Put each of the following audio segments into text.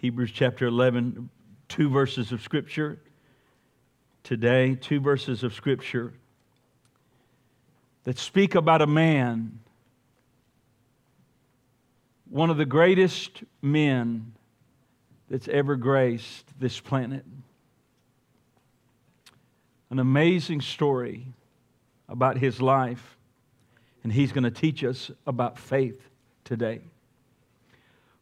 Hebrews chapter 11, two verses of Scripture. Today, two verses of Scripture that speak about a man, one of the greatest men that's ever graced this planet. An amazing story about his life, and he's going to teach us about faith today.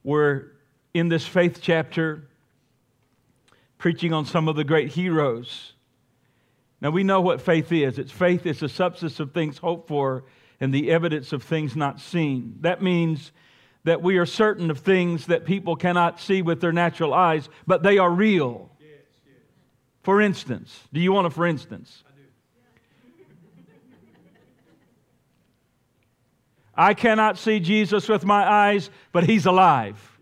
We're in this faith chapter preaching on some of the great heroes. Now, we know what faith is it's faith is the substance of things hoped for and the evidence of things not seen. That means that we are certain of things that people cannot see with their natural eyes, but they are real. Yes, yes. For instance, do you want a for instance? I do. I cannot see Jesus with my eyes, but he's alive.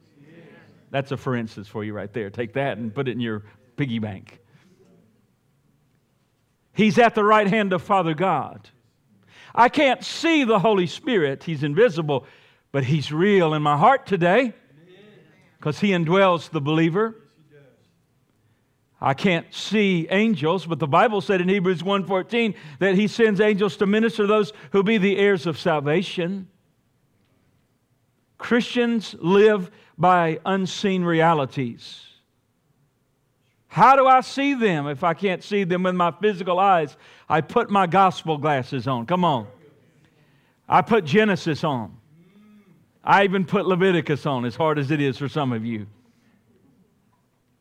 That's a for instance for you right there. Take that and put it in your piggy bank. He's at the right hand of Father God. I can't see the Holy Spirit, He's invisible, but He's real in my heart today because He indwells the believer. I can't see angels, but the Bible said in Hebrews 1:14 that he sends angels to minister to those who be the heirs of salvation. Christians live by unseen realities. How do I see them if I can't see them with my physical eyes? I put my gospel glasses on. Come on. I put Genesis on. I even put Leviticus on, as hard as it is for some of you.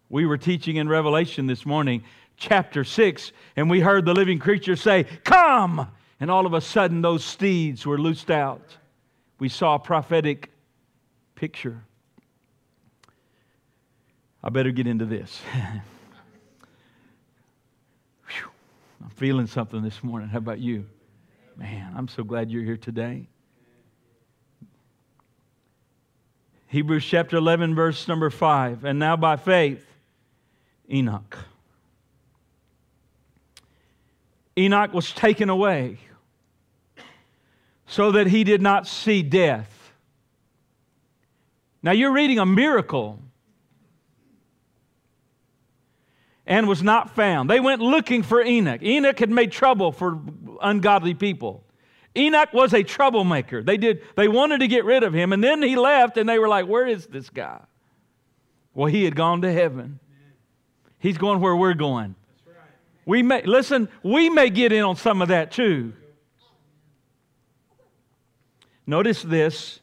We were teaching in Revelation this morning, chapter 6, and we heard the living creature say, Come! And all of a sudden, those steeds were loosed out. We saw prophetic picture. I better get into this. I'm feeling something this morning. How about you? Man, I'm so glad you're here today. Hebrews chapter 11, verse number 5. And now by faith, Enoch. Enoch was taken away so that he did not see death. Now you're reading a miracle and was not found. They went looking for Enoch. Enoch had made trouble for ungodly people. Enoch was a troublemaker. They did they wanted to get rid of him and then he left and they were like, "Where is this guy?" Well, he had gone to heaven. He's going where we're going. We may listen, we may get in on some of that too. Notice this.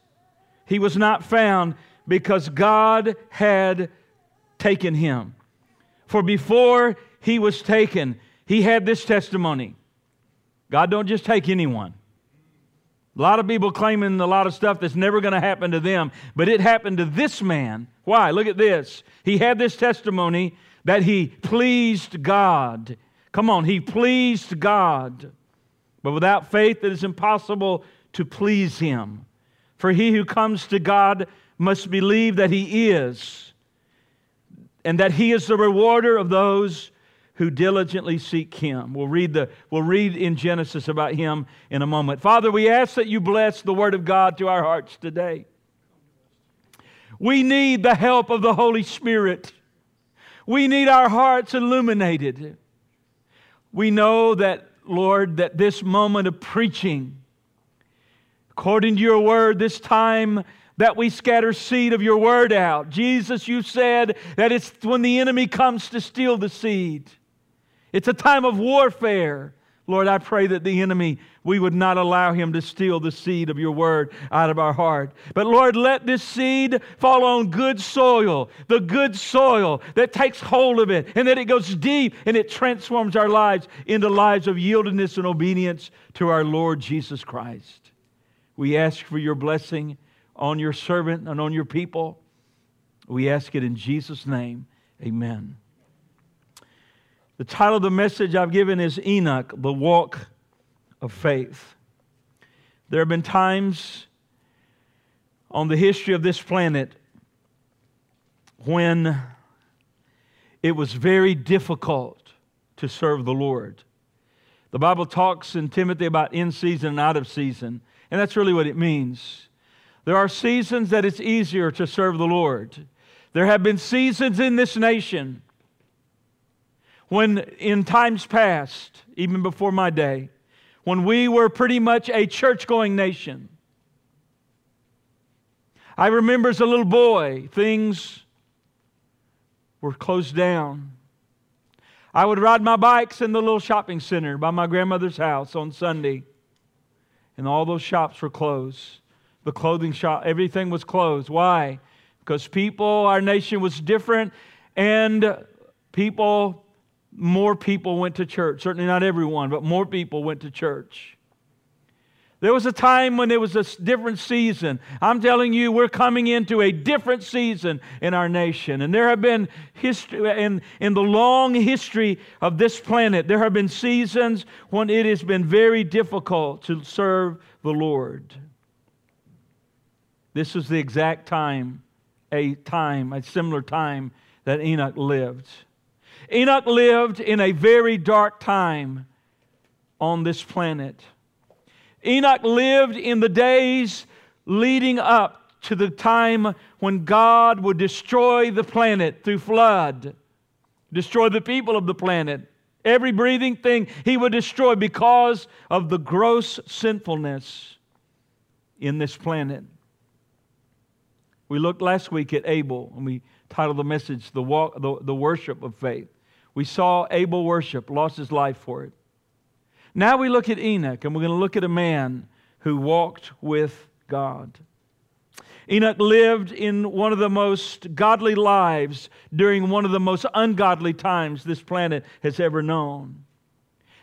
He was not found because God had taken him. For before he was taken, he had this testimony. God don't just take anyone. A lot of people claiming a lot of stuff that's never going to happen to them, but it happened to this man. Why? Look at this. He had this testimony that he pleased God. Come on, he pleased God. But without faith, it is impossible to please him. For he who comes to God must believe that he is, and that he is the rewarder of those who diligently seek him. We'll read, the, we'll read in Genesis about him in a moment. Father, we ask that you bless the word of God to our hearts today. We need the help of the Holy Spirit. We need our hearts illuminated. We know that, Lord, that this moment of preaching, according to your word, this time that we scatter seed of your word out. Jesus, you said that it's when the enemy comes to steal the seed. It's a time of warfare. Lord, I pray that the enemy, we would not allow him to steal the seed of your word out of our heart. But Lord, let this seed fall on good soil, the good soil that takes hold of it and that it goes deep and it transforms our lives into lives of yieldedness and obedience to our Lord Jesus Christ. We ask for your blessing on your servant and on your people. We ask it in Jesus' name. Amen. The title of the message I've given is Enoch, the Walk of Faith. There have been times on the history of this planet when it was very difficult to serve the Lord. The Bible talks in Timothy about in season and out of season, and that's really what it means. There are seasons that it's easier to serve the Lord. There have been seasons in this nation when, in times past, even before my day, when we were pretty much a church going nation. I remember as a little boy, things were closed down. I would ride my bikes in the little shopping center by my grandmother's house on Sunday, and all those shops were closed. The clothing shop, everything was closed. Why? Because people, our nation was different, and people, more people went to church. Certainly not everyone, but more people went to church. There was a time when it was a different season. I'm telling you, we're coming into a different season in our nation. And there have been history in, in the long history of this planet, there have been seasons when it has been very difficult to serve the Lord. This was the exact time, a time, a similar time that Enoch lived. Enoch lived in a very dark time on this planet. Enoch lived in the days leading up to the time when God would destroy the planet through flood, destroy the people of the planet. Every breathing thing he would destroy because of the gross sinfulness in this planet. We looked last week at Abel and we titled the message the, walk, the, the Worship of Faith. We saw Abel worship, lost his life for it. Now we look at Enoch, and we're going to look at a man who walked with God. Enoch lived in one of the most godly lives during one of the most ungodly times this planet has ever known.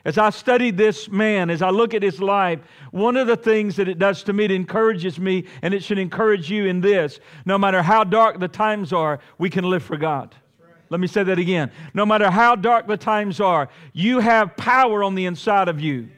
As I studied this man, as I look at his life, one of the things that it does to me, it encourages me, and it should encourage you in this no matter how dark the times are, we can live for God. Let me say that again. No matter how dark the times are, you have power on the inside of you.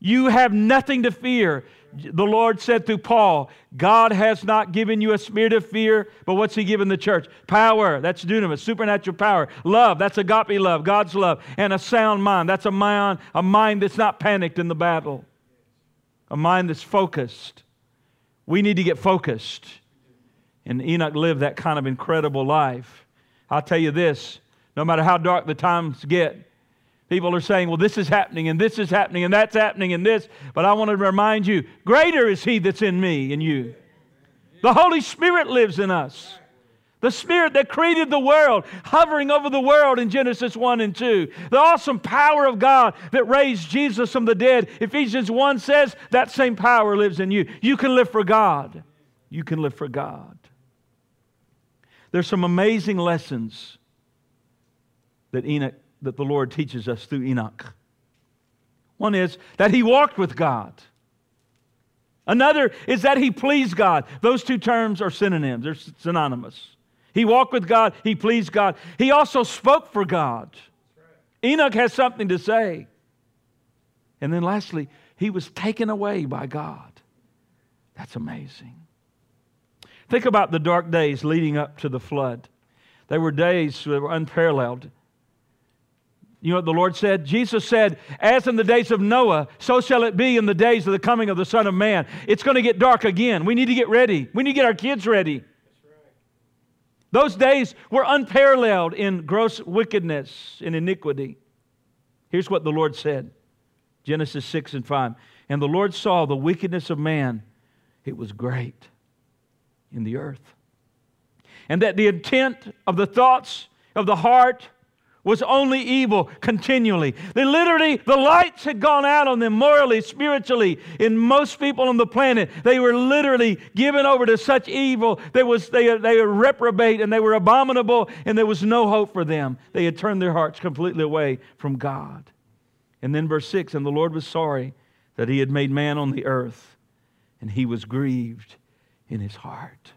You have nothing to fear. The Lord said through Paul, God has not given you a spirit of fear, but what's He given the church? Power, that's dunamis, supernatural power. Love, that's agape love, God's love. And a sound mind, that's a mind, a mind that's not panicked in the battle, a mind that's focused. We need to get focused. And Enoch lived that kind of incredible life. I'll tell you this no matter how dark the times get, people are saying, well, this is happening and this is happening and that's happening and this. But I want to remind you greater is He that's in me and you. The Holy Spirit lives in us. The Spirit that created the world, hovering over the world in Genesis 1 and 2. The awesome power of God that raised Jesus from the dead. Ephesians 1 says that same power lives in you. You can live for God. You can live for God. There's some amazing lessons that Enoch that the Lord teaches us through Enoch. One is that he walked with God. Another is that he pleased God. Those two terms are synonyms, they're synonymous. He walked with God, he pleased God. He also spoke for God. Enoch has something to say. And then lastly, he was taken away by God. That's amazing. Think about the dark days leading up to the flood. They were days that were unparalleled. You know what the Lord said? Jesus said, As in the days of Noah, so shall it be in the days of the coming of the Son of Man. It's going to get dark again. We need to get ready. We need to get our kids ready. Those days were unparalleled in gross wickedness and iniquity. Here's what the Lord said Genesis 6 and 5. And the Lord saw the wickedness of man, it was great in the earth. And that the intent of the thoughts of the heart was only evil continually. They literally, the lights had gone out on them morally, spiritually. In most people on the planet, they were literally given over to such evil. There was, they, they were reprobate and they were abominable, and there was no hope for them. They had turned their hearts completely away from God. And then verse 6 And the Lord was sorry that he had made man on the earth, and he was grieved in his heart.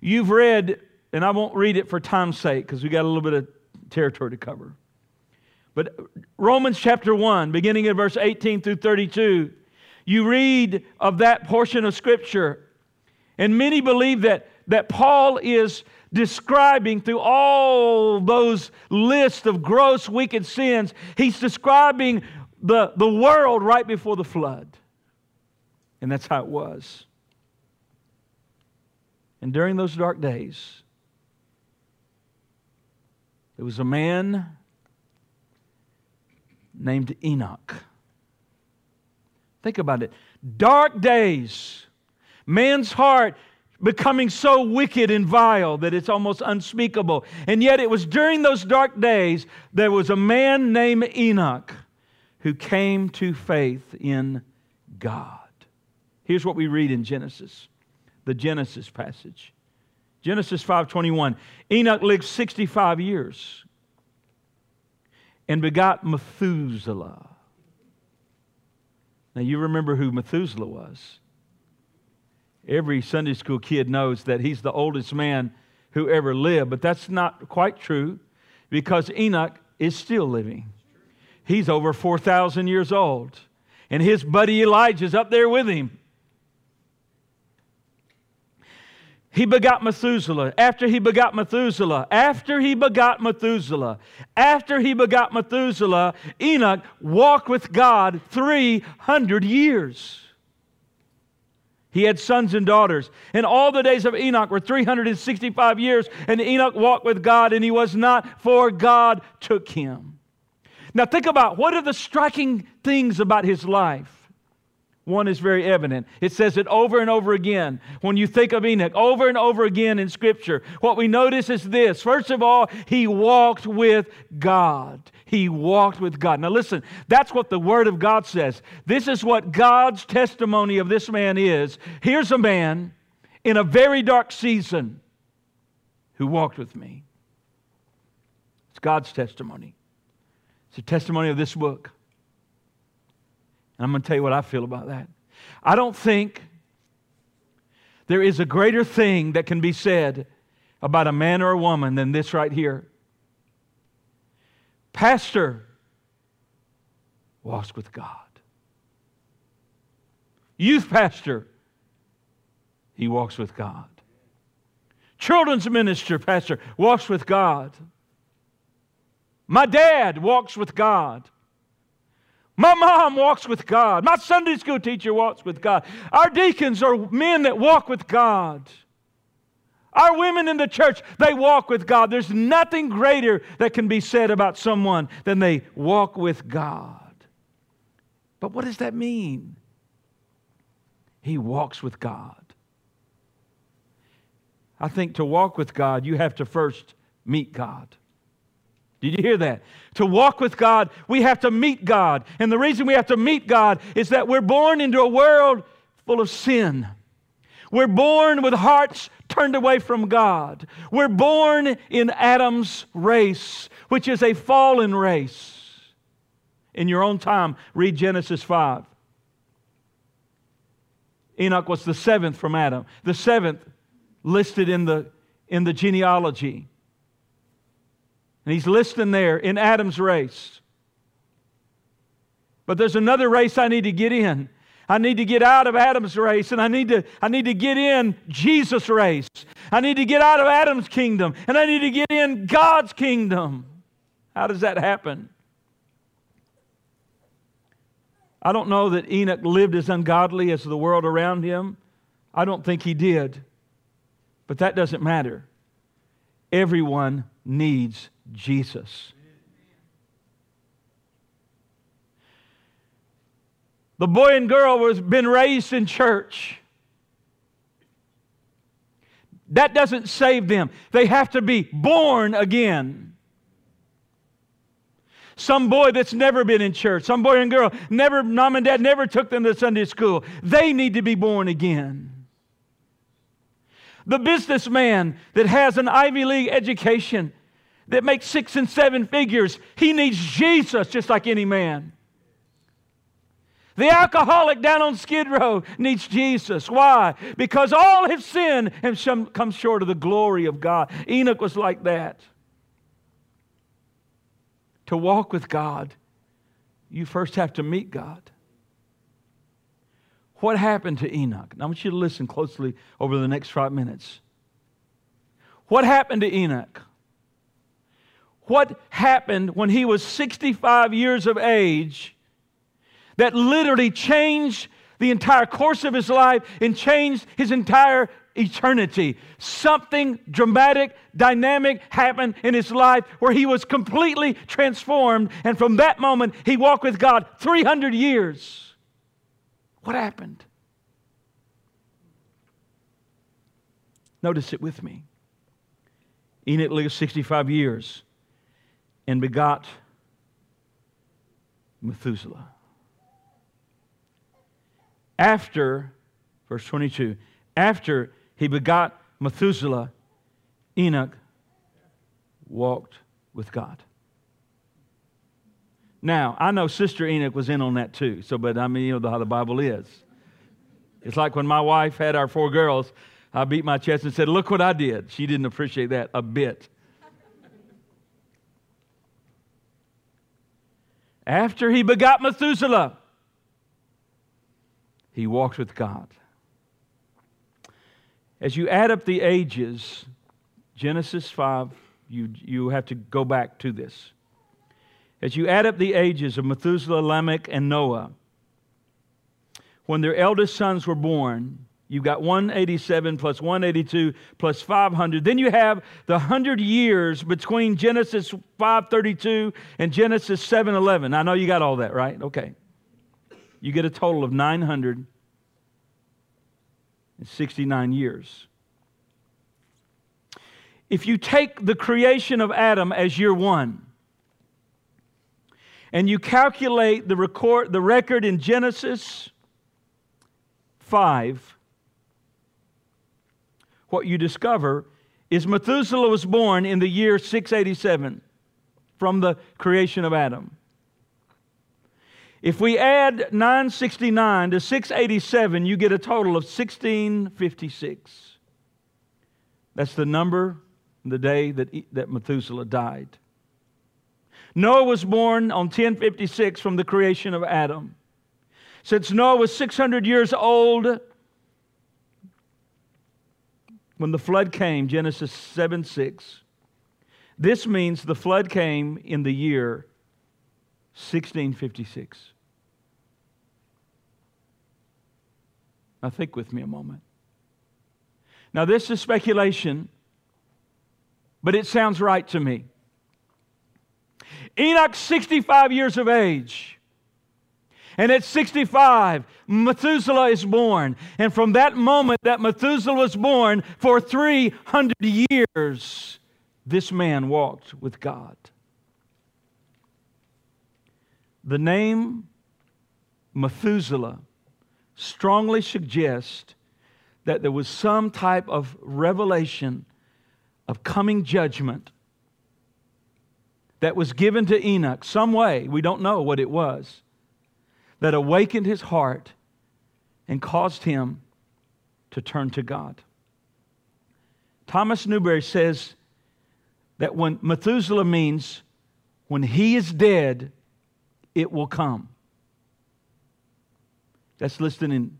You've read, and I won't read it for time's sake because we got a little bit of territory to cover. But Romans chapter 1, beginning at verse 18 through 32, you read of that portion of Scripture. And many believe that, that Paul is describing through all those lists of gross, wicked sins, he's describing the, the world right before the flood. And that's how it was. And during those dark days, there was a man named Enoch. Think about it. Dark days, man's heart becoming so wicked and vile that it's almost unspeakable. And yet, it was during those dark days there was a man named Enoch who came to faith in God. Here's what we read in Genesis, the Genesis passage. Genesis 5:21. Enoch lived 65 years and begot Methuselah. Now you remember who Methuselah was. Every Sunday school kid knows that he's the oldest man who ever lived, but that's not quite true because Enoch is still living. He's over 4,000 years old, and his buddy Elijah's up there with him. He begot Methuselah. After he begot Methuselah, after he begot Methuselah, after he begot Methuselah, Enoch walked with God 300 years. He had sons and daughters. And all the days of Enoch were 365 years, and Enoch walked with God, and he was not, for God took him. Now, think about what are the striking things about his life? One is very evident. It says it over and over again. When you think of Enoch, over and over again in Scripture, what we notice is this. First of all, he walked with God. He walked with God. Now, listen, that's what the Word of God says. This is what God's testimony of this man is. Here's a man in a very dark season who walked with me. It's God's testimony, it's a testimony of this book. And I'm going to tell you what I feel about that. I don't think there is a greater thing that can be said about a man or a woman than this right here. Pastor walks with God. Youth pastor, he walks with God. Children's minister, pastor, walks with God. My dad walks with God. My mom walks with God. My Sunday school teacher walks with God. Our deacons are men that walk with God. Our women in the church, they walk with God. There's nothing greater that can be said about someone than they walk with God. But what does that mean? He walks with God. I think to walk with God, you have to first meet God. Did you hear that? To walk with God, we have to meet God. And the reason we have to meet God is that we're born into a world full of sin. We're born with hearts turned away from God. We're born in Adam's race, which is a fallen race. In your own time, read Genesis 5. Enoch was the seventh from Adam, the seventh listed in the, in the genealogy. And he's listing there in Adam's race. But there's another race I need to get in. I need to get out of Adam's race and I need to, I need to get in Jesus' race. I need to get out of Adam's kingdom and I need to get in God's kingdom. How does that happen? I don't know that Enoch lived as ungodly as the world around him. I don't think he did. But that doesn't matter. Everyone needs Jesus. The boy and girl was been raised in church. That doesn't save them. They have to be born again. Some boy that's never been in church, some boy and girl, never, mom and dad never took them to Sunday school. They need to be born again. The businessman that has an Ivy League education, that makes six and seven figures, he needs Jesus just like any man. The alcoholic down on Skid Row needs Jesus. Why? Because all have sinned and come short of the glory of God. Enoch was like that. To walk with God, you first have to meet God. What happened to Enoch? Now, I want you to listen closely over the next five minutes. What happened to Enoch? What happened when he was 65 years of age that literally changed the entire course of his life and changed his entire eternity. Something dramatic, dynamic happened in his life where he was completely transformed. And from that moment, he walked with God 300 years. What happened? Notice it with me. Enoch lived 65 years and begot Methuselah. After, verse 22, after he begot Methuselah, Enoch walked with God. Now, I know Sister Enoch was in on that too, so, but I mean, you know how the Bible is. It's like when my wife had our four girls, I beat my chest and said, Look what I did. She didn't appreciate that a bit. After he begot Methuselah, he walked with God. As you add up the ages, Genesis 5, you, you have to go back to this. As you add up the ages of Methuselah, Lamech, and Noah, when their eldest sons were born, You've got 187 plus 182 plus 500. Then you have the 100 years between Genesis 532 and Genesis 711. I know you got all that, right? Okay. You get a total of 969 years. If you take the creation of Adam as year one, and you calculate the record, the record in Genesis 5, what you discover is Methuselah was born in the year 687 from the creation of Adam. If we add 969 to 687, you get a total of 1656. That's the number, the day that, that Methuselah died. Noah was born on 1056 from the creation of Adam. Since Noah was 600 years old when the flood came, Genesis 7 6, this means the flood came in the year 1656. Now, think with me a moment. Now, this is speculation, but it sounds right to me. Enoch, 65 years of age. And at 65, Methuselah is born. And from that moment that Methuselah was born, for 300 years, this man walked with God. The name Methuselah strongly suggests that there was some type of revelation of coming judgment that was given to Enoch, some way, we don't know what it was that awakened his heart and caused him to turn to God. Thomas Newberry says that when Methuselah means when he is dead, it will come. That's listed in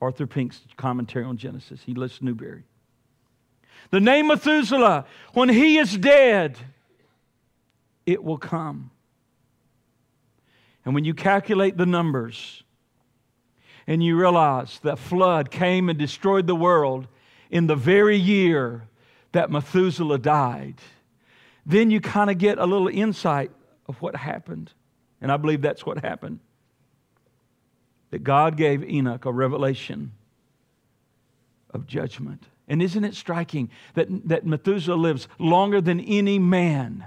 Arthur Pink's commentary on Genesis. He lists Newberry. The name Methuselah, when he is dead, it will come. And when you calculate the numbers and you realize that flood came and destroyed the world in the very year that Methuselah died, then you kind of get a little insight of what happened. And I believe that's what happened. That God gave Enoch a revelation of judgment. And isn't it striking that, that Methuselah lives longer than any man?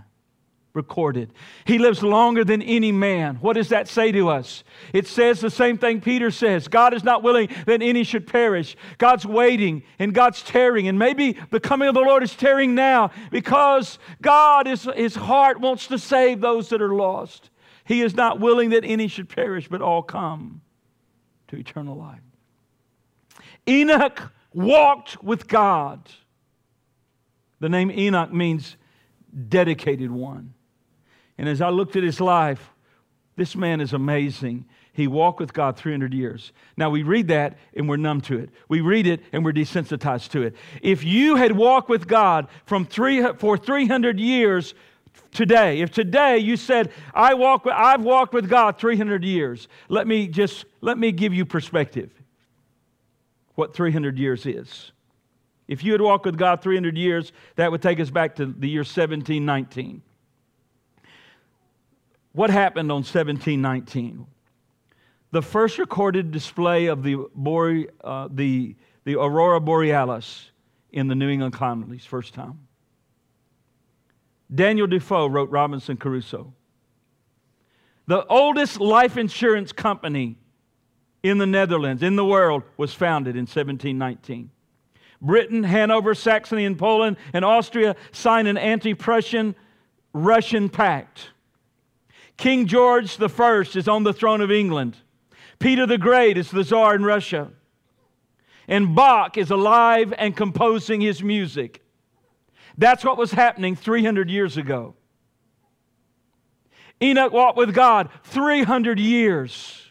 Recorded. He lives longer than any man. What does that say to us? It says the same thing Peter says God is not willing that any should perish. God's waiting and God's tearing. And maybe the coming of the Lord is tearing now because God, is, his heart wants to save those that are lost. He is not willing that any should perish, but all come to eternal life. Enoch walked with God. The name Enoch means dedicated one. And as I looked at his life, this man is amazing. He walked with God 300 years. Now we read that and we're numb to it. We read it and we're desensitized to it. If you had walked with God from three, for 300 years today, if today you said, I walk, I've walked with God 300 years, let me just, let me give you perspective what 300 years is. If you had walked with God 300 years, that would take us back to the year 1719. What happened on 1719? The first recorded display of the, Bore, uh, the, the aurora borealis in the New England colonies, first time. Daniel Defoe wrote Robinson Crusoe. The oldest life insurance company in the Netherlands, in the world, was founded in 1719. Britain, Hanover, Saxony, and Poland and Austria signed an anti Prussian Russian pact. King George I is on the throne of England. Peter the Great is the czar in Russia. And Bach is alive and composing his music. That's what was happening 300 years ago. Enoch walked with God 300 years.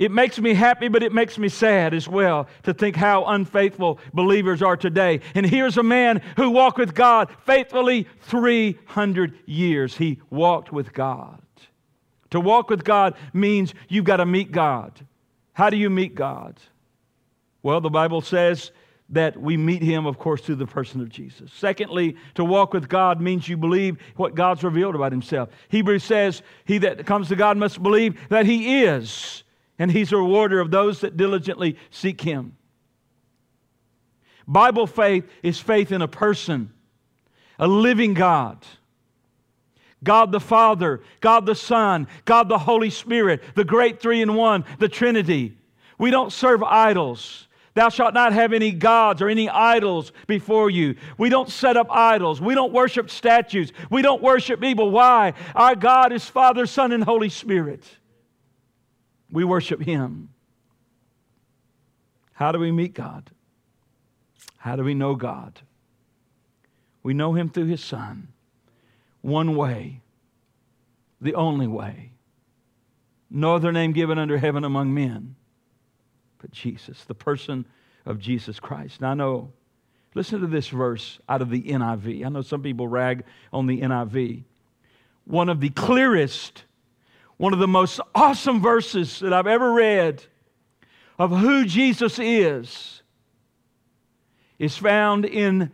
It makes me happy, but it makes me sad as well to think how unfaithful believers are today. And here's a man who walked with God faithfully 300 years. He walked with God. To walk with God means you've got to meet God. How do you meet God? Well, the Bible says that we meet him, of course, through the person of Jesus. Secondly, to walk with God means you believe what God's revealed about himself. Hebrews says, He that comes to God must believe that he is and he's a rewarder of those that diligently seek him. Bible faith is faith in a person, a living God. God the Father, God the Son, God the Holy Spirit, the great three in one, the Trinity. We don't serve idols. Thou shalt not have any gods or any idols before you. We don't set up idols. We don't worship statues. We don't worship evil. Why? Our God is Father, Son, and Holy Spirit. We worship Him. How do we meet God? How do we know God? We know Him through His Son. One way, the only way. No other name given under heaven among men but Jesus, the person of Jesus Christ. Now, I know, listen to this verse out of the NIV. I know some people rag on the NIV. One of the clearest one of the most awesome verses that I've ever read of who Jesus is is found in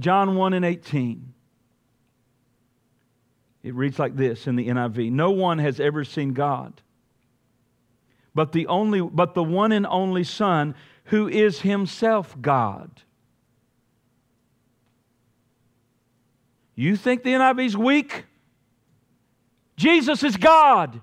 John 1 and 18. It reads like this in the NIV No one has ever seen God, but the, only, but the one and only Son who is himself God. You think the NIV's weak? Jesus is God.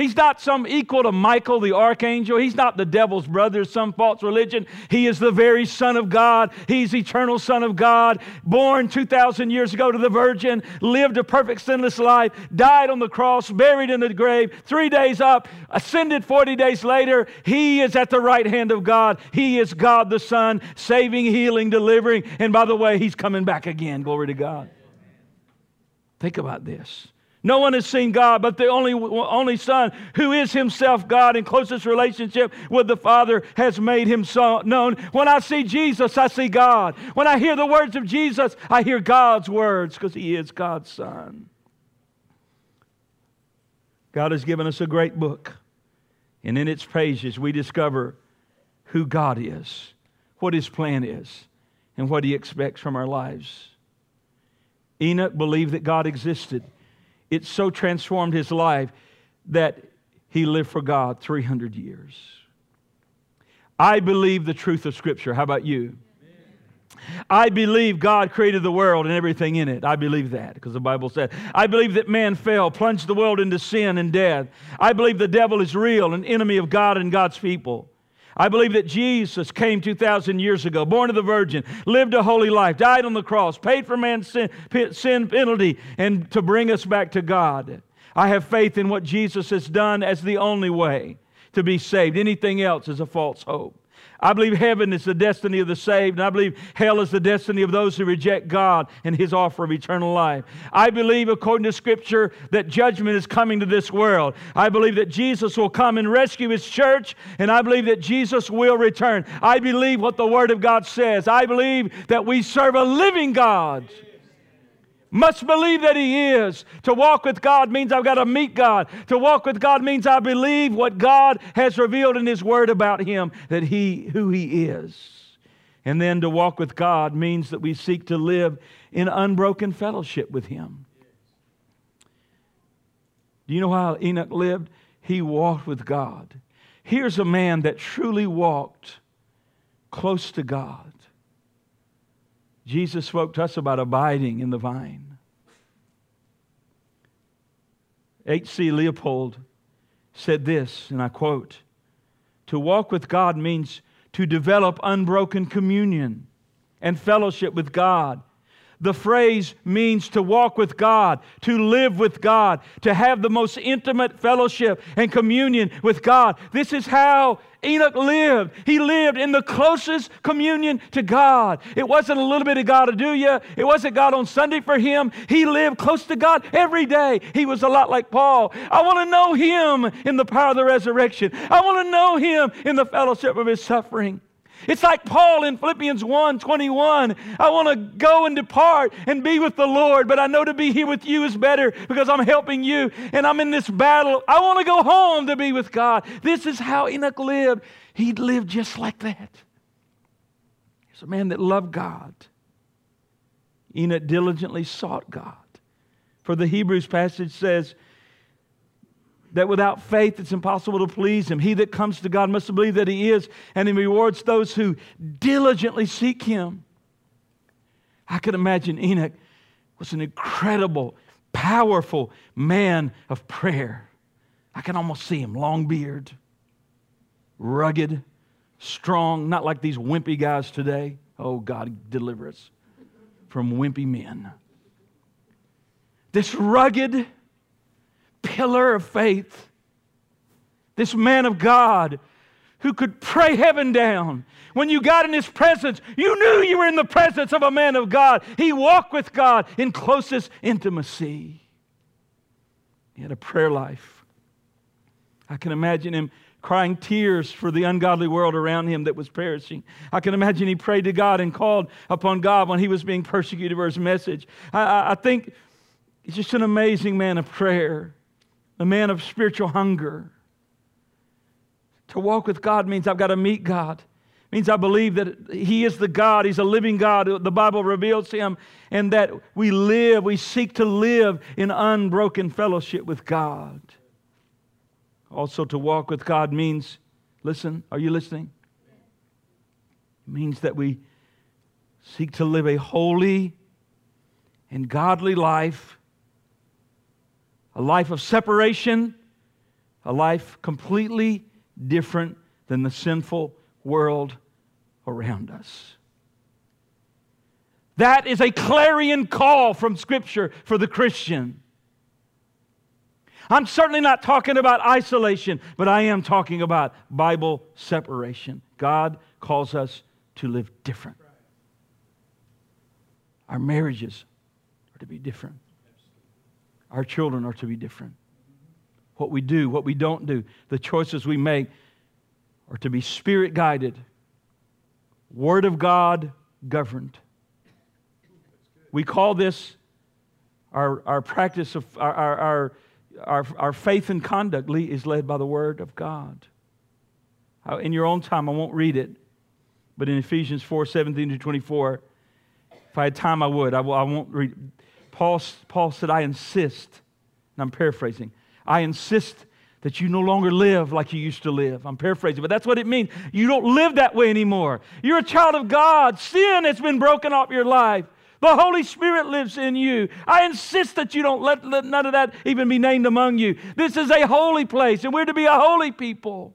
He's not some equal to Michael the archangel. He's not the devil's brother, some false religion. He is the very Son of God. He's eternal Son of God, born 2,000 years ago to the Virgin, lived a perfect sinless life, died on the cross, buried in the grave, three days up, ascended 40 days later. He is at the right hand of God. He is God the Son, saving, healing, delivering. And by the way, He's coming back again. Glory to God. Think about this. No one has seen God, but the only, only Son, who is himself God in closest relationship with the Father, has made him so known. When I see Jesus, I see God. When I hear the words of Jesus, I hear God's words because he is God's Son. God has given us a great book, and in its pages, we discover who God is, what his plan is, and what he expects from our lives. Enoch believed that God existed it so transformed his life that he lived for God 300 years. I believe the truth of Scripture. How about you? I believe God created the world and everything in it. I believe that because the Bible said. I believe that man fell, plunged the world into sin and death. I believe the devil is real, an enemy of God and God's people. I believe that Jesus came 2,000 years ago, born of the Virgin, lived a holy life, died on the cross, paid for man's sin, sin penalty, and to bring us back to God. I have faith in what Jesus has done as the only way to be saved. Anything else is a false hope. I believe heaven is the destiny of the saved, and I believe hell is the destiny of those who reject God and His offer of eternal life. I believe, according to Scripture, that judgment is coming to this world. I believe that Jesus will come and rescue His church, and I believe that Jesus will return. I believe what the Word of God says. I believe that we serve a living God. Must believe that He is. To walk with God means I've got to meet God. To walk with God means I believe what God has revealed in His Word about Him, that He, who He is. And then to walk with God means that we seek to live in unbroken fellowship with Him. Do you know how Enoch lived? He walked with God. Here's a man that truly walked close to God. Jesus spoke to us about abiding in the vine. H.C. Leupold said this, and I quote To walk with God means to develop unbroken communion and fellowship with God the phrase means to walk with God, to live with God, to have the most intimate fellowship and communion with God. This is how Enoch lived. He lived in the closest communion to God. It wasn't a little bit of God to do you. It wasn't God on Sunday for him. He lived close to God every day. He was a lot like Paul. I want to know him in the power of the resurrection. I want to know him in the fellowship of his suffering. It's like Paul in Philippians 1 21. I want to go and depart and be with the Lord, but I know to be here with you is better because I'm helping you and I'm in this battle. I want to go home to be with God. This is how Enoch lived. He lived just like that. He's a man that loved God. Enoch diligently sought God. For the Hebrews passage says, that without faith it's impossible to please him. He that comes to God must believe that he is, and he rewards those who diligently seek him. I can imagine Enoch was an incredible, powerful man of prayer. I can almost see him, long beard, rugged, strong, not like these wimpy guys today. Oh, God, deliver us from wimpy men. This rugged, pillar of faith. This man of God who could pray heaven down. When you got in his presence, you knew you were in the presence of a man of God. He walked with God in closest intimacy. He had a prayer life. I can imagine him crying tears for the ungodly world around him that was perishing. I can imagine he prayed to God and called upon God when he was being persecuted for his message. I, I think he's just an amazing man of prayer a man of spiritual hunger. To walk with God means I've got to meet God. It means I believe that He is the God, He's a living God. The Bible reveals Him, and that we live, we seek to live in unbroken fellowship with God. Also, to walk with God means, listen, are you listening? It means that we seek to live a holy and godly life a life of separation, a life completely different than the sinful world around us. That is a clarion call from Scripture for the Christian. I'm certainly not talking about isolation, but I am talking about Bible separation. God calls us to live different. Our marriages are to be different. Our children are to be different. What we do, what we don't do, the choices we make are to be spirit guided, Word of God governed. We call this our, our practice of our, our, our, our faith and conduct is led by the Word of God. In your own time, I won't read it, but in Ephesians 4 17 to 24, if I had time, I would. I, I won't read. Paul, Paul said, I insist, and I'm paraphrasing, I insist that you no longer live like you used to live. I'm paraphrasing, but that's what it means. You don't live that way anymore. You're a child of God. Sin has been broken off your life. The Holy Spirit lives in you. I insist that you don't let, let none of that even be named among you. This is a holy place, and we're to be a holy people.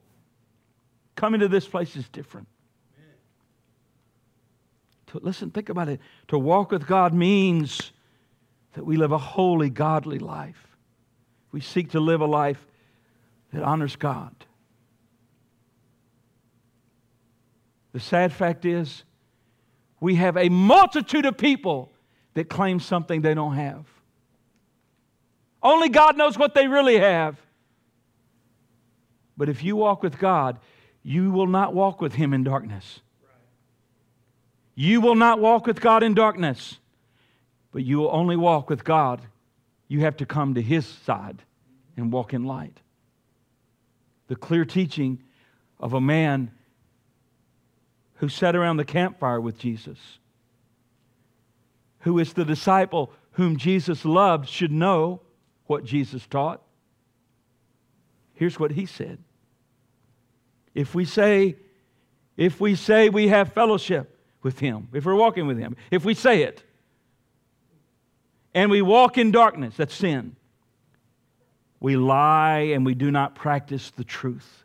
Coming to this place is different. To, listen, think about it. To walk with God means that we live a holy, godly life. We seek to live a life that honors God. The sad fact is, we have a multitude of people that claim something they don't have. Only God knows what they really have. But if you walk with God, you will not walk with Him in darkness. You will not walk with God in darkness. But you will only walk with God. You have to come to His side and walk in light. The clear teaching of a man who sat around the campfire with Jesus, who is the disciple whom Jesus loved, should know what Jesus taught. Here's what he said. If we say, if we say we have fellowship with him, if we're walking with him, if we say it, and we walk in darkness, that's sin. We lie and we do not practice the truth.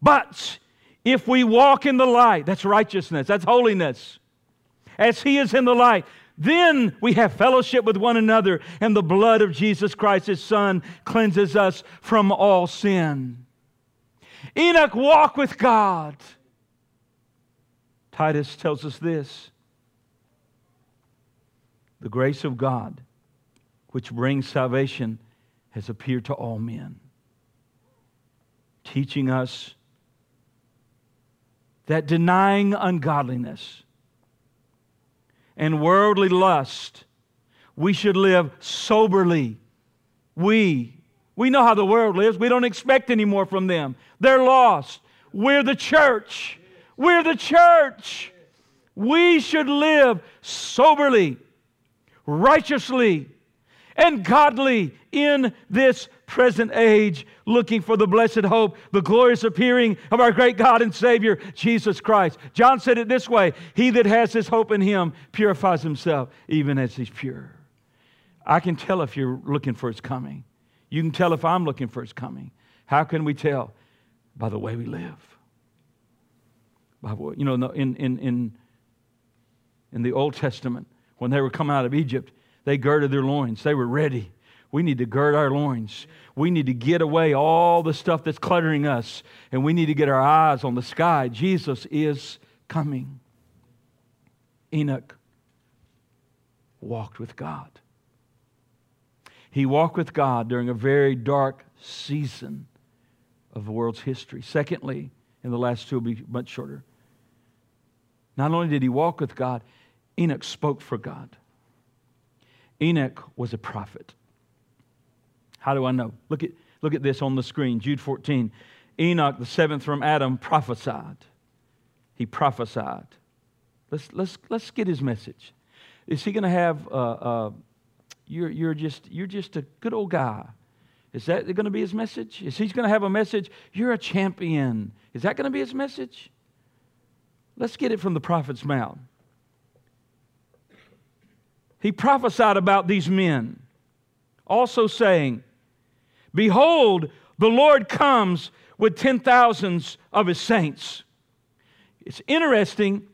But if we walk in the light, that's righteousness, that's holiness, as He is in the light, then we have fellowship with one another, and the blood of Jesus Christ, His Son, cleanses us from all sin. Enoch walked with God. Titus tells us this the grace of God, which brings salvation, has appeared to all men, teaching us that denying ungodliness and worldly lust, we should live soberly. We, we know how the world lives. We don't expect any more from them. They're lost. We're the church. We're the church. We should live soberly, righteously, and godly in this present age, looking for the blessed hope, the glorious appearing of our great God and Savior, Jesus Christ. John said it this way He that has this hope in him purifies himself, even as he's pure. I can tell if you're looking for his coming. You can tell if I'm looking for his coming. How can we tell? By the way we live. By what, you know, in, in, in, in the Old Testament, when they were coming out of Egypt, they girded their loins. They were ready. We need to gird our loins. We need to get away all the stuff that's cluttering us, and we need to get our eyes on the sky. Jesus is coming. Enoch walked with God. He walked with God during a very dark season of the world's history. Secondly, and the last two will be much shorter. Not only did he walk with God, Enoch spoke for God. Enoch was a prophet. How do I know? Look at, look at this on the screen, Jude 14. Enoch, the seventh from Adam, prophesied. He prophesied. Let's, let's, let's get his message. Is he going to have, uh, uh, you're, you're, just, you're just a good old guy? Is that going to be his message? Is he going to have a message? You're a champion. Is that going to be his message? Let's get it from the prophet's mouth. He prophesied about these men, also saying, Behold, the Lord comes with ten thousands of his saints. It's interesting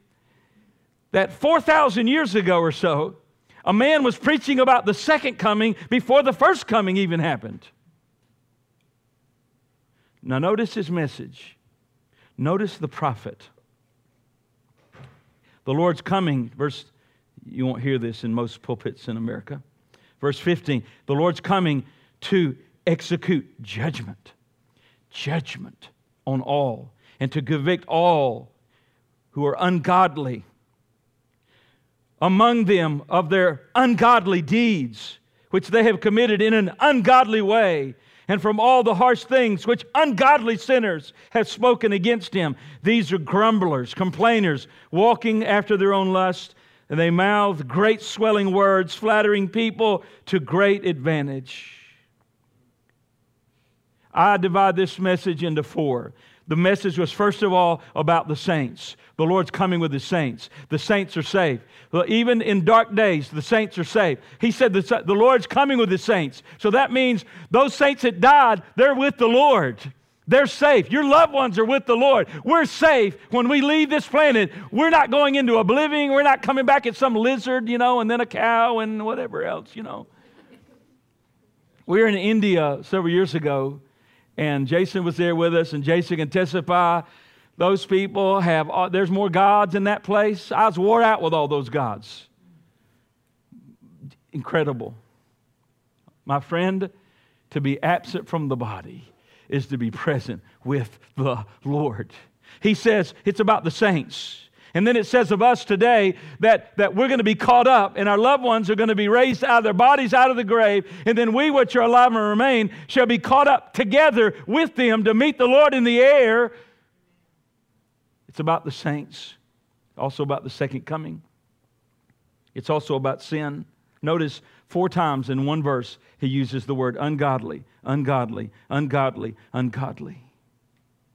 that 4,000 years ago or so, a man was preaching about the second coming before the first coming even happened. Now, notice his message. Notice the prophet. The Lord's coming, verse, you won't hear this in most pulpits in America. Verse 15, the Lord's coming to execute judgment, judgment on all, and to convict all who are ungodly among them of their ungodly deeds, which they have committed in an ungodly way, and from all the harsh things which ungodly sinners have spoken against him. These are grumblers, complainers, walking after their own lust, and they mouth great swelling words, flattering people to great advantage. I divide this message into four. The message was, first of all, about the saints. The Lord's coming with his saints. The saints are saved. Even in dark days, the saints are saved. He said the, the Lord's coming with his saints. So that means those saints that died, they're with the Lord. They're safe. Your loved ones are with the Lord. We're safe when we leave this planet. We're not going into oblivion. We're not coming back as some lizard, you know, and then a cow and whatever else, you know. We were in India several years ago, and Jason was there with us, and Jason can testify. Those people have, uh, there's more gods in that place. I was wore out with all those gods. Incredible. My friend, to be absent from the body is to be present with the Lord. He says it's about the saints. And then it says of us today that, that we're going to be caught up and our loved ones are going to be raised out of their bodies out of the grave. And then we, which are alive and remain, shall be caught up together with them to meet the Lord in the air. It's about the saints, also about the second coming. It's also about sin. Notice four times in one verse he uses the word ungodly, ungodly, ungodly, ungodly.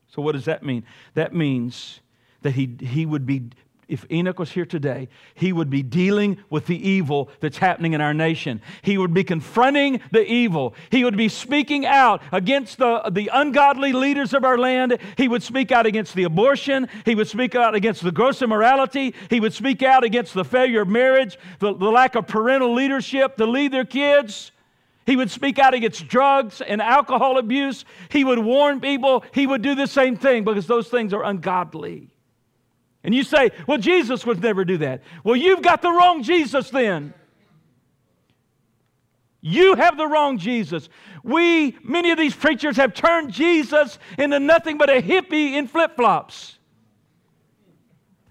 So, what does that mean? That means that he, he would be, if Enoch was here today, he would be dealing with the evil that's happening in our nation. He would be confronting the evil. He would be speaking out against the, the ungodly leaders of our land. He would speak out against the abortion. He would speak out against the gross immorality. He would speak out against the failure of marriage, the, the lack of parental leadership to lead their kids. He would speak out against drugs and alcohol abuse. He would warn people. He would do the same thing because those things are ungodly. And you say, well, Jesus would never do that. Well, you've got the wrong Jesus then. You have the wrong Jesus. We, many of these preachers, have turned Jesus into nothing but a hippie in flip flops,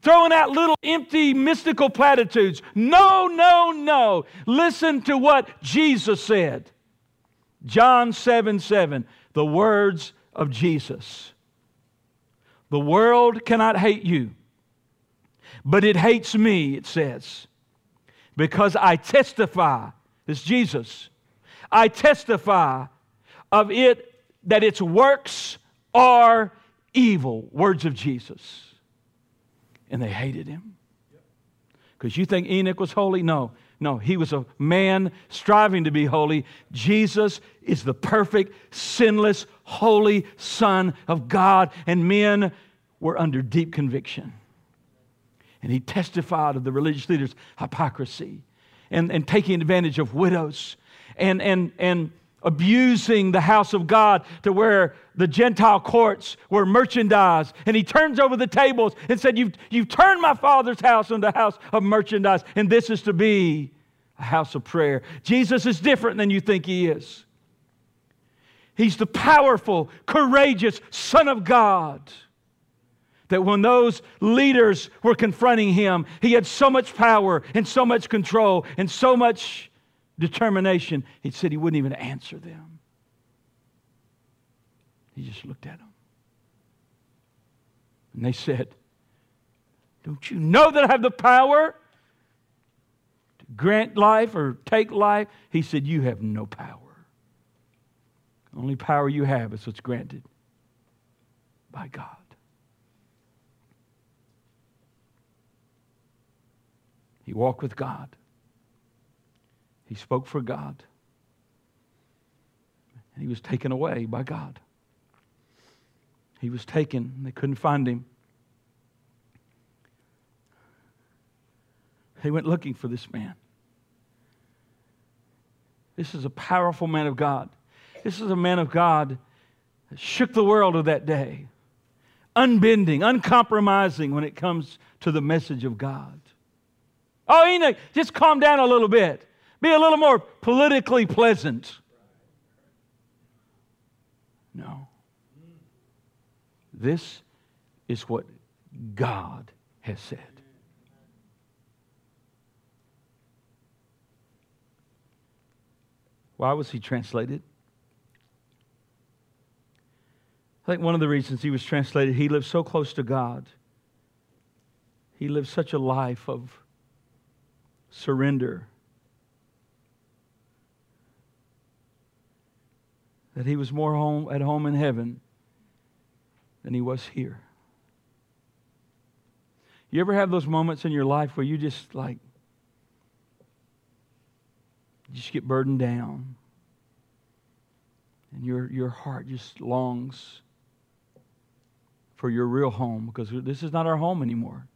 throwing out little empty mystical platitudes. No, no, no. Listen to what Jesus said. John 7 7, the words of Jesus. The world cannot hate you but it hates me, it says, because I testify, this Jesus, I testify of it that its works are evil. Words of Jesus. And they hated him. Because you think Enoch was holy? No, no, he was a man striving to be holy. Jesus is the perfect, sinless, holy Son of God, and men were under deep conviction. And he testified of the religious leaders' hypocrisy and, and taking advantage of widows and, and, and abusing the house of God to where the Gentile courts were merchandise. And he turns over the tables and said, You've, you've turned my father's house into a house of merchandise, and this is to be a house of prayer. Jesus is different than you think he is. He's the powerful, courageous Son of God that when those leaders were confronting him, he had so much power and so much control and so much determination, he said he wouldn't even answer them. He just looked at them. And they said, Don't you know that I have the power to grant life or take life? He said, You have no power. The only power you have is what's granted by God. He walked with God. He spoke for God. And he was taken away by God. He was taken, they couldn't find him. They went looking for this man. This is a powerful man of God. This is a man of God that shook the world of that day, unbending, uncompromising when it comes to the message of God. Oh, Enoch, just calm down a little bit. Be a little more politically pleasant. No. This is what God has said. Why was he translated? I think one of the reasons he was translated, he lived so close to God. He lived such a life of surrender. That he was more home, at home in heaven than he was here. You ever have those moments in your life where you just like, just get burdened down and your, your heart just longs for your real home because this is not our home anymore.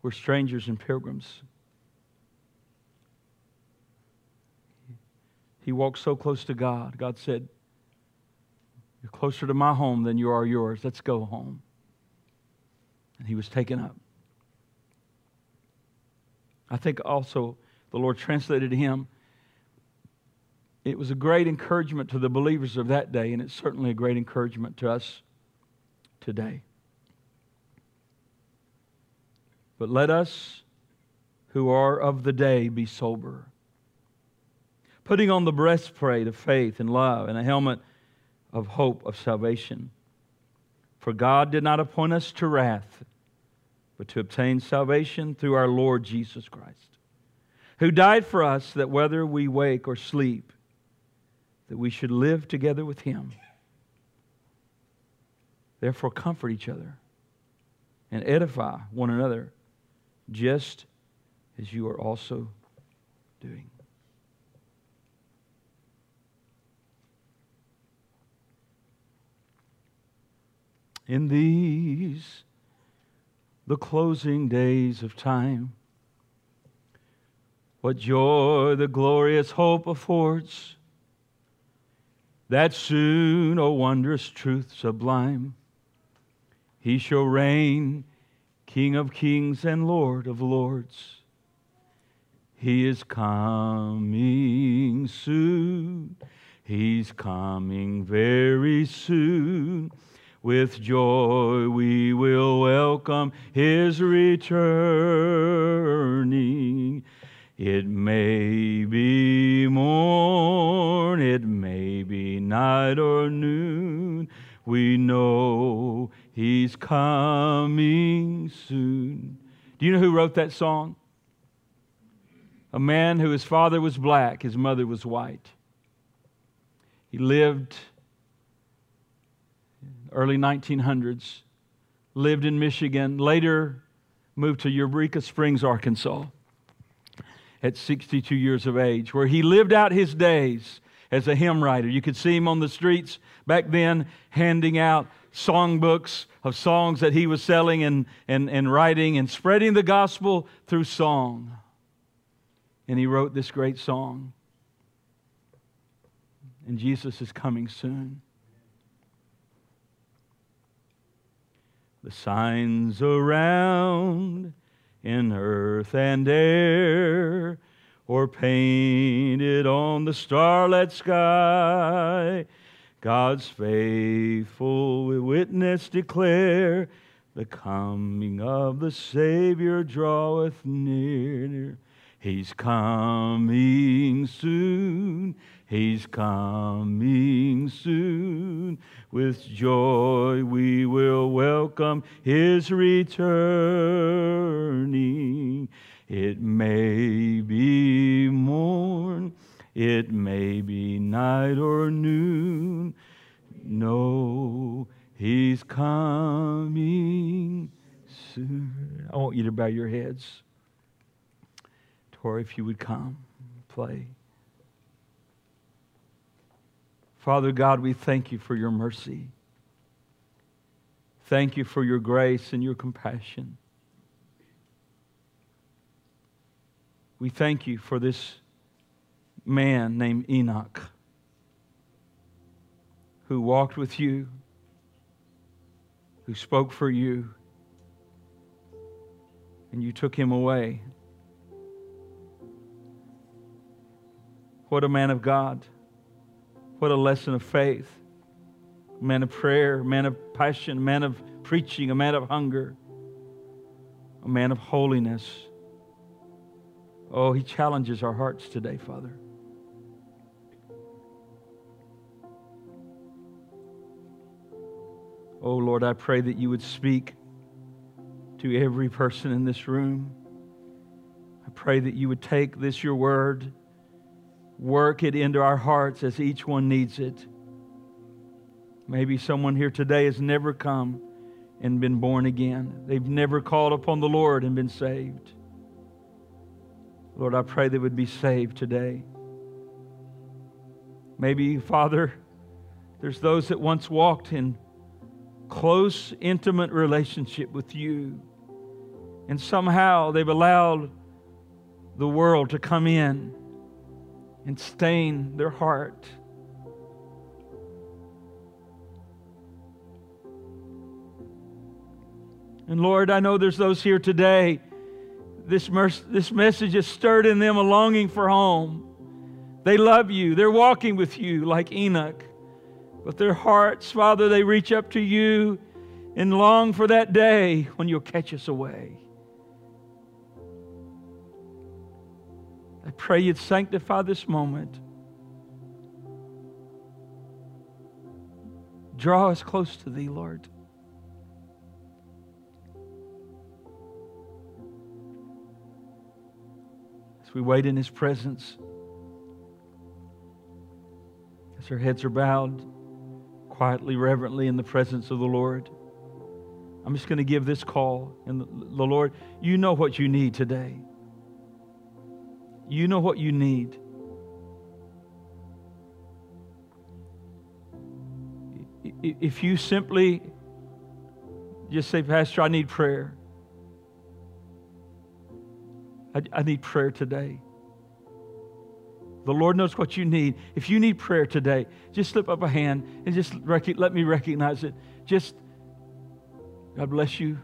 We're strangers and pilgrims. He walked so close to God. God said, You're closer to my home than you are yours. Let's go home. And he was taken up. I think also the Lord translated him. It was a great encouragement to the believers of that day, and it's certainly a great encouragement to us today. But let us who are of the day be sober, putting on the breastplate of faith and love and a helmet of hope of salvation. For God did not appoint us to wrath, but to obtain salvation through our Lord Jesus Christ, who died for us that whether we wake or sleep, that we should live together with him. Therefore, comfort each other and edify one another, just as you are also doing. In these, the closing days of time, what joy the glorious hope affords, that soon, O wondrous truth sublime, he shall reign, King of kings and Lord of lords. He is coming soon. He's coming very soon. With joy we will welcome his returning. It may be morn, it may be night or noon. We know he's coming soon. Do you know who wrote that song? A man who his father was black, his mother was white. He lived early 1900s, lived in Michigan, later moved to Eureka Springs, Arkansas at 62 years of age, where he lived out his days as a hymn writer. You could see him on the streets back then handing out songbooks of songs that he was selling and, and, and writing and spreading the gospel through song. And he wrote this great song. And Jesus is coming soon. The signs around in earth and air, or painted on the starlit sky. God's faithful witness declare the coming of the Savior draweth near. He's coming soon. He's coming soon. With joy we will welcome his returning. It may be morn, it may be night or noon. No, he's coming soon. I want you to bow your heads. Tori, if you would come, play. Father God, we thank you for your mercy. Thank you for your grace and your compassion. We thank you for this man named Enoch who walked with you, who spoke for you, and you took him away. What a man of God. What a lesson of faith. A man of prayer, man of passion, a man of preaching, a man of hunger, a man of holiness. Oh, he challenges our hearts today, Father. Oh, Lord, I pray that you would speak to every person in this room. I pray that you would take this, your word, work it into our hearts as each one needs it. Maybe someone here today has never come and been born again. They've never called upon the Lord and been saved. Lord, I pray they would be saved today. Maybe, Father, there's those that once walked in close, intimate relationship with you, and somehow they've allowed the world to come in and stain their heart. And Lord, I know there's those here today. This, this message has stirred in them a longing for home. They love you. They're walking with you like Enoch. But their hearts, Father, they reach up to you and long for that day when you'll catch us away. I pray you'd sanctify this moment. Draw us close to thee, Lord. As we wait in his presence, as our heads are bowed, quietly, reverently in the presence of the Lord. I'm just going to give this call. And the, Lord, you know what you need today. You know what you need. If you simply just say, Pastor, I need prayer. I, I need prayer today. The Lord knows what you need. If you need prayer today, just slip up a hand and just rec- let me recognize it. Just, God bless you.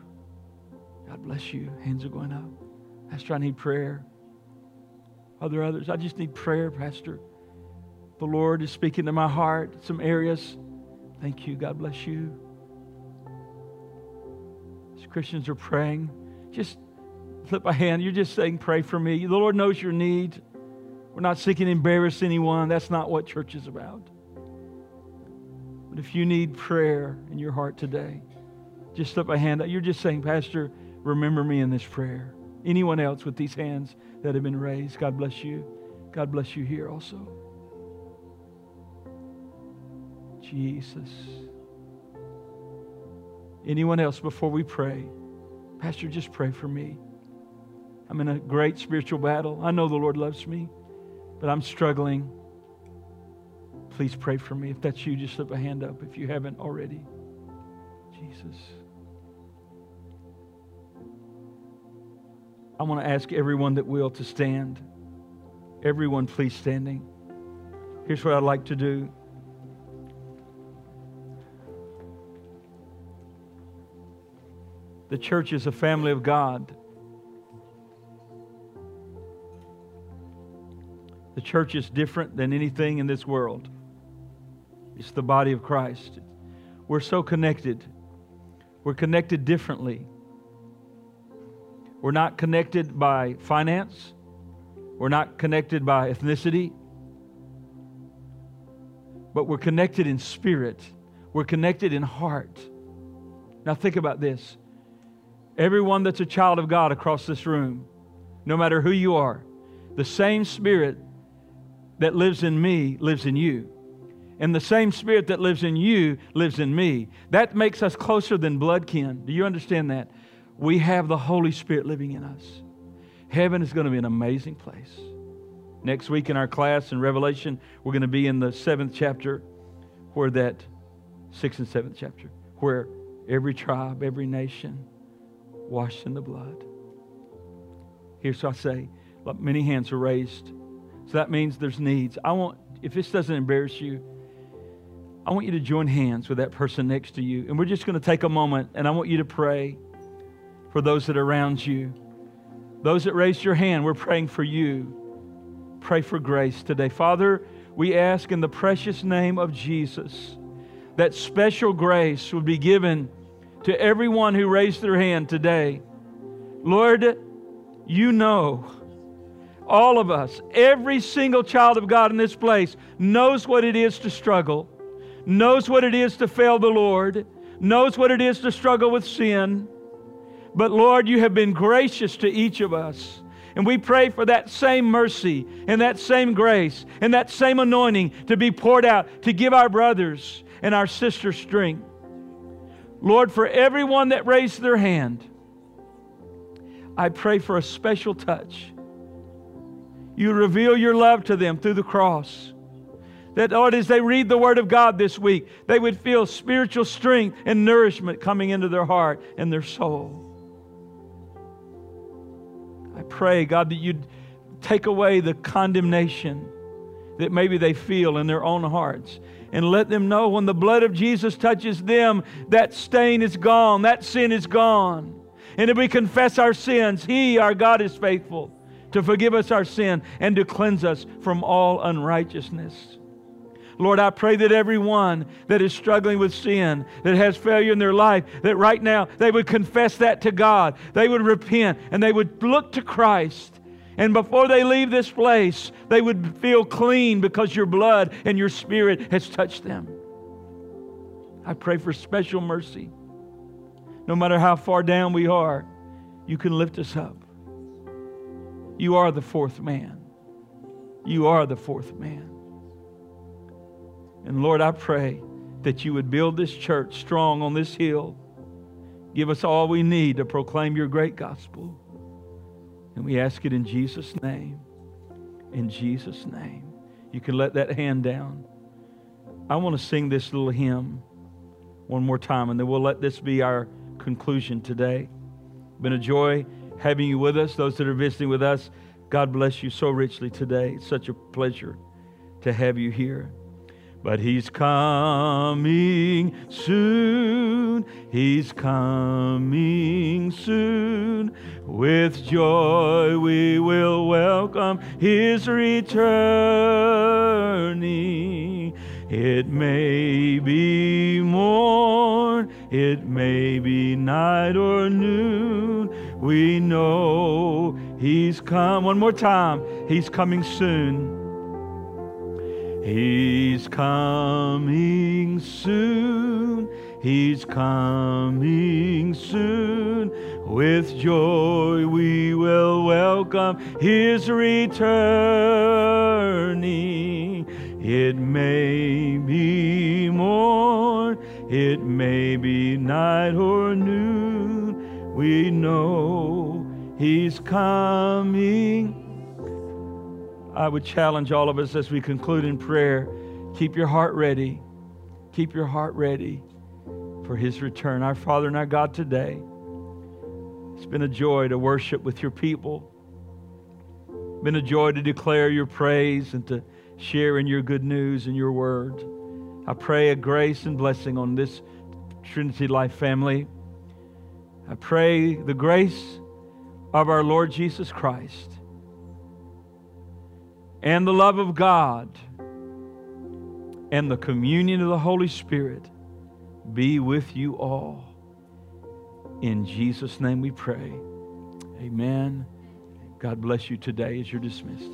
God bless you. Hands are going up. Pastor, I need prayer. Are there others? I just need prayer, Pastor. The Lord is speaking to my heart, some areas. Thank you. God bless you. As Christians are praying, just flip a hand. You're just saying, Pray for me. The Lord knows your need. We're not seeking to embarrass anyone. That's not what church is about. But if you need prayer in your heart today, just slip a hand out. You're just saying, Pastor, remember me in this prayer. Anyone else with these hands that have been raised, God bless you. God bless you here also. Jesus. Anyone else before we pray? Pastor, just pray for me. I'm in a great spiritual battle. I know the Lord loves me, but I'm struggling. Please pray for me. If that's you, just slip a hand up if you haven't already. Jesus. I want to ask everyone that will to stand. Everyone, please standing. Here's what I'd like to do. The church is a family of God. The church is different than anything in this world. It's the body of Christ. We're so connected. We're connected differently. We're not connected by finance. We're not connected by ethnicity. But we're connected in spirit. We're connected in heart. Now, think about this. Everyone that's a child of God across this room, no matter who you are, the same spirit that lives in me lives in you. And the same spirit that lives in you lives in me. That makes us closer than blood kin. Do you understand that? We have the Holy Spirit living in us. Heaven is going to be an amazing place. Next week in our class in Revelation, we're going to be in the seventh chapter, where that sixth and seventh chapter, where every tribe, every nation washed in the blood. Here's what I say many hands are raised. So that means there's needs. I want, if this doesn't embarrass you, I want you to join hands with that person next to you. And we're just going to take a moment and I want you to pray for those that are around you. Those that raised your hand, we're praying for you. Pray for grace today. Father, we ask in the precious name of Jesus that special grace would be given to everyone who raised their hand today. Lord, you know all of us, every single child of God in this place, knows what it is to struggle, knows what it is to fail the Lord, knows what it is to struggle with sin. But Lord, you have been gracious to each of us. And we pray for that same mercy and that same grace and that same anointing to be poured out to give our brothers and our sisters strength. Lord, for everyone that raised their hand, I pray for a special touch you reveal your love to them through the cross. That, Lord, as they read the Word of God this week, they would feel spiritual strength and nourishment coming into their heart and their soul. Pray, God, that you'd take away the condemnation that maybe they feel in their own hearts and let them know when the blood of Jesus touches them, that stain is gone, that sin is gone. And if we confess our sins, He, our God, is faithful to forgive us our sin, and to cleanse us from all unrighteousness. Lord, I pray that everyone that is struggling with sin, that has failure in their life, that right now they would confess that to God. They would repent and they would look to Christ And before they leave this place, they would feel clean because your blood and your spirit has touched them. I pray for special mercy. No matter how far down we are, you can lift us up. You are the fourth man. You are the fourth man. And Lord, I pray that you would build this church strong on this hill. Give us all we need to proclaim your great gospel. And we ask it in Jesus' name. In Jesus' name. You can let that hand down. I want to sing this little hymn one more time, and then we'll let this be our conclusion today. Been a joy having you with us. Those that are visiting with us, God bless you so richly today. It's such a pleasure to have you here. But he's coming soon. He's coming soon. With joy we will welcome his returning. It may be morn, it may be night or noon. We know he's come. One more time. He's coming soon. He's coming soon. He's coming soon. With joy we will welcome his returning. It may be morn, it may be night or noon. We know he's coming I would challenge all of us as we conclude in prayer keep your heart ready. Keep your heart ready for his return. Our Father and our God, today, it's been a joy to worship with your people. Been a joy to declare your praise and to share in your good news and your word. I pray a grace and blessing on this Trinity Life family. I pray the grace of our Lord Jesus Christ and the love of God and the communion of the Holy Spirit be with you all. In Jesus' name we pray. Amen. God bless you today as you're dismissed.